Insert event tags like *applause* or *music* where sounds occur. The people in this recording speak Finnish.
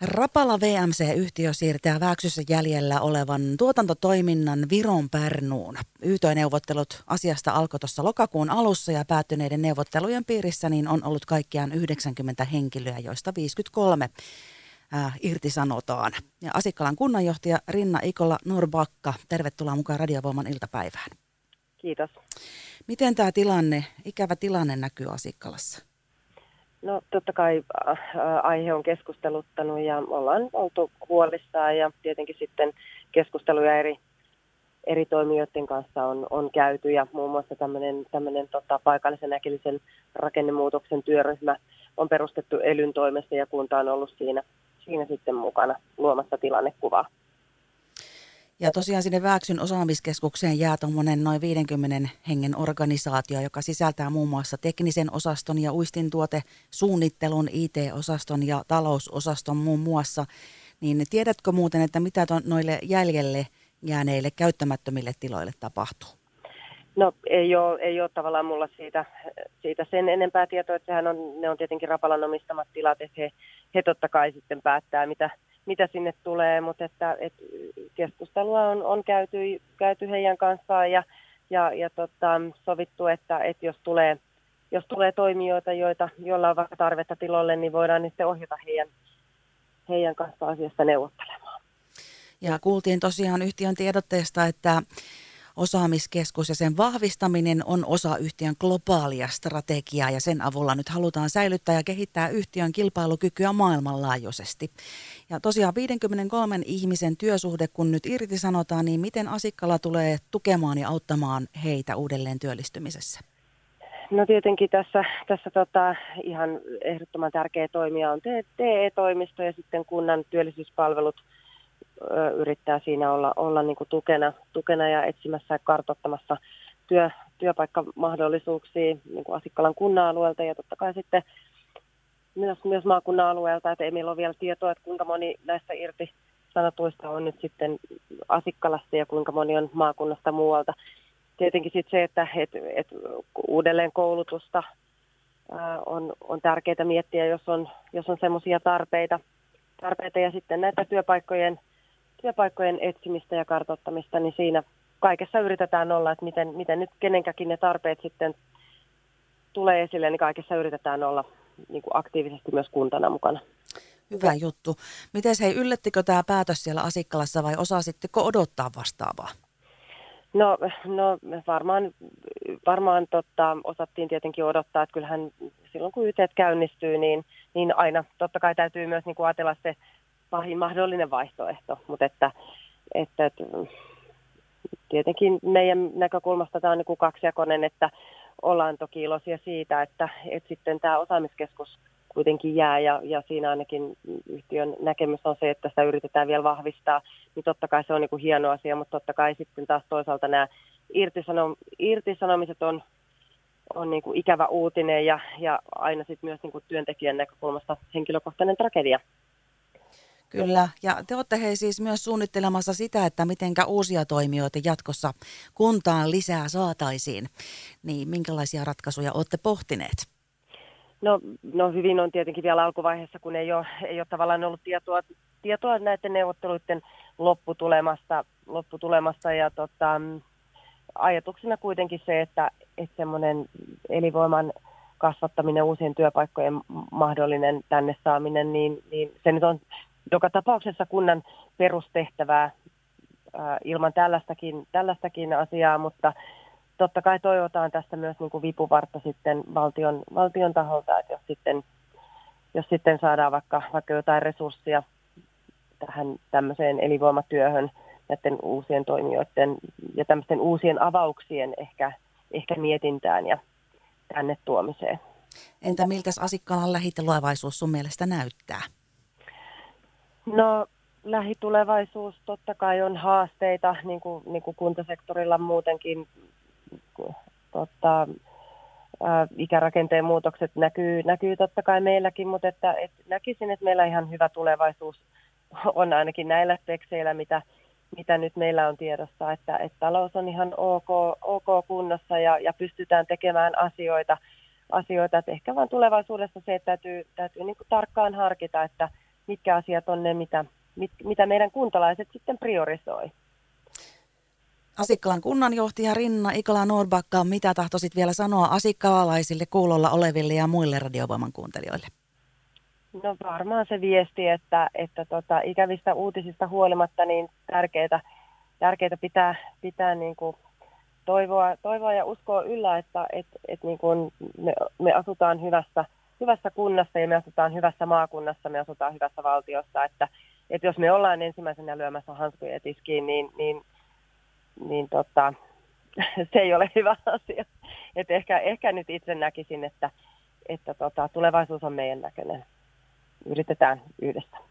Rapala VMC-yhtiö siirtää Vääksyssä jäljellä olevan tuotantotoiminnan Viron Pärnuun. YT-neuvottelut asiasta alkoi tuossa lokakuun alussa ja päättyneiden neuvottelujen piirissä niin on ollut kaikkiaan 90 henkilöä, joista 53 äh, irtisanotaan. Ja Asikkalan kunnanjohtaja Rinna Ikola Norbakka, tervetuloa mukaan Radiovoiman iltapäivään. Kiitos. Miten tämä tilanne, ikävä tilanne näkyy Asikkalassa? No totta kai äh, aihe on keskusteluttanut ja ollaan oltu huolissaan ja tietenkin sitten keskusteluja eri, eri toimijoiden kanssa on, on käyty ja muun muassa tämmöinen tota, paikallisen äkillisen rakennemuutoksen työryhmä on perustettu elyn toimesta ja kunta on ollut siinä, siinä sitten mukana luomassa tilannekuvaa. Ja tosiaan sinne Vääksyn osaamiskeskukseen jää tuommoinen noin 50 hengen organisaatio, joka sisältää muun muassa teknisen osaston ja uistintuotesuunnittelun, IT-osaston ja talousosaston muun muassa. Niin tiedätkö muuten, että mitä ton, noille jäljelle jääneille käyttämättömille tiloille tapahtuu? No ei ole, ei ole tavallaan mulla siitä, siitä sen enempää tietoa, että sehän on, ne on tietenkin Rapalan omistamat tilat, että he, he totta kai sitten päättää, mitä, mitä sinne tulee, mutta että, että keskustelua on, on käyty, käyty heidän kanssaan ja, ja, ja tota, sovittu, että, että jos tulee jos tulee toimijoita, joita, joilla on vaikka tarvetta tilolle, niin voidaan sitten ohjata heidän, heidän kanssa asiasta neuvottelemaan. Ja kuultiin tosiaan yhtiön tiedotteesta, että Osaamiskeskus ja sen vahvistaminen on osa yhtiön globaalia strategiaa ja sen avulla nyt halutaan säilyttää ja kehittää yhtiön kilpailukykyä maailmanlaajuisesti. Ja tosiaan 53 ihmisen työsuhde, kun nyt irtisanotaan, niin miten Asikkala tulee tukemaan ja auttamaan heitä uudelleen työllistymisessä? No tietenkin tässä, tässä tota, ihan ehdottoman tärkeä toimija on TE-toimisto ja sitten kunnan työllisyyspalvelut – yrittää siinä olla, olla niin kuin tukena, tukena ja etsimässä ja kartoittamassa työ, työpaikkamahdollisuuksia niin kuin Asikkalan kunnan alueelta ja totta kai sitten myös, myös maakunnan alueelta, että ei meillä ole vielä tietoa, että kuinka moni näistä irti sanotuista on nyt sitten Asikkalasta ja kuinka moni on maakunnasta muualta. Tietenkin sitten se, että et, et uudelleen koulutusta on, on tärkeää miettiä, jos on, jos on semmoisia tarpeita, tarpeita ja sitten näitä työpaikkojen työpaikkojen etsimistä ja kartoittamista, niin siinä kaikessa yritetään olla, että miten, miten nyt kenenkäkin ne tarpeet sitten tulee esille, niin kaikessa yritetään olla niin kuin aktiivisesti myös kuntana mukana. Hyvä juttu. Miten hei, yllättikö tämä päätös siellä Asikkalassa vai osasitteko odottaa vastaavaa? No, no varmaan, varmaan totta, osattiin tietenkin odottaa, että kyllähän silloin kun YT käynnistyy, niin, niin aina totta kai täytyy myös niin kuin ajatella se pahin mahdollinen vaihtoehto, mutta että, että, että tietenkin meidän näkökulmasta tämä on niin kaksijakoinen, että ollaan toki iloisia siitä, että, että sitten tämä osaamiskeskus kuitenkin jää ja, ja siinä ainakin yhtiön näkemys on se, että sitä yritetään vielä vahvistaa, niin totta kai se on niin kuin hieno asia, mutta totta kai sitten taas toisaalta nämä irtisanom, irtisanomiset on, on niin kuin ikävä uutinen ja, ja aina sitten myös niin kuin työntekijän näkökulmasta henkilökohtainen tragedia. Kyllä, ja te olette hei siis myös suunnittelemassa sitä, että mitenkä uusia toimijoita jatkossa kuntaan lisää saataisiin. Niin minkälaisia ratkaisuja olette pohtineet? No, no hyvin on tietenkin vielä alkuvaiheessa, kun ei ole, ei ole tavallaan ollut tietoa, tietoa näiden neuvotteluiden lopputulemasta, lopputulemasta ja tota, ajatuksena kuitenkin se, että, että semmoinen elinvoiman kasvattaminen, uusien työpaikkojen mahdollinen tänne saaminen, niin, niin se nyt on joka tapauksessa kunnan perustehtävää ilman tällaistakin, tällaistakin asiaa, mutta totta kai toivotaan tästä myös niin kuin vipuvartta sitten valtion, valtion taholta, että jos sitten, jos sitten saadaan vaikka, vaikka jotain resursseja tähän tämmöiseen elinvoimatyöhön näiden uusien toimijoiden ja tämmöisten uusien avauksien ehkä, ehkä mietintään ja tänne tuomiseen. Entä miltä Asikkalan lähitulevaisuus sun mielestä näyttää? No lähitulevaisuus totta kai on haasteita, niin kuin, niin kuin kuntasektorilla muutenkin. Totta, ää, ikärakenteen muutokset näkyy, näkyy totta kai meilläkin, mutta että, et näkisin, että meillä ihan hyvä tulevaisuus on ainakin näillä tekseillä, mitä, mitä nyt meillä on tiedossa, että, että talous on ihan ok, ok kunnossa ja, ja pystytään tekemään asioita, asioita. Että ehkä vaan tulevaisuudessa se, että täytyy, täytyy niin kuin tarkkaan harkita, että mitkä asiat on ne, mitä, mit, mitä meidän kuntalaiset sitten priorisoi. Asikkalan kunnanjohtaja Rinna Ikala Nordbakka, mitä tahtoisit vielä sanoa asikkalaisille kuulolla oleville ja muille radiovoiman kuuntelijoille? No varmaan se viesti, että, että tota, ikävistä uutisista huolimatta niin tärkeää, tärkeää pitää, pitää niin kuin toivoa, toivoa ja uskoa yllä, että et, et niin kuin me, me asutaan hyvässä, hyvässä kunnassa ja me asutaan hyvässä maakunnassa, me asutaan hyvässä valtiossa, että, että jos me ollaan ensimmäisenä lyömässä hanskuja tiskiin, niin, niin, niin tota, *laughs* se ei ole hyvä asia. Et ehkä, ehkä nyt itse näkisin, että, että tota, tulevaisuus on meidän näköinen. Yritetään yhdessä.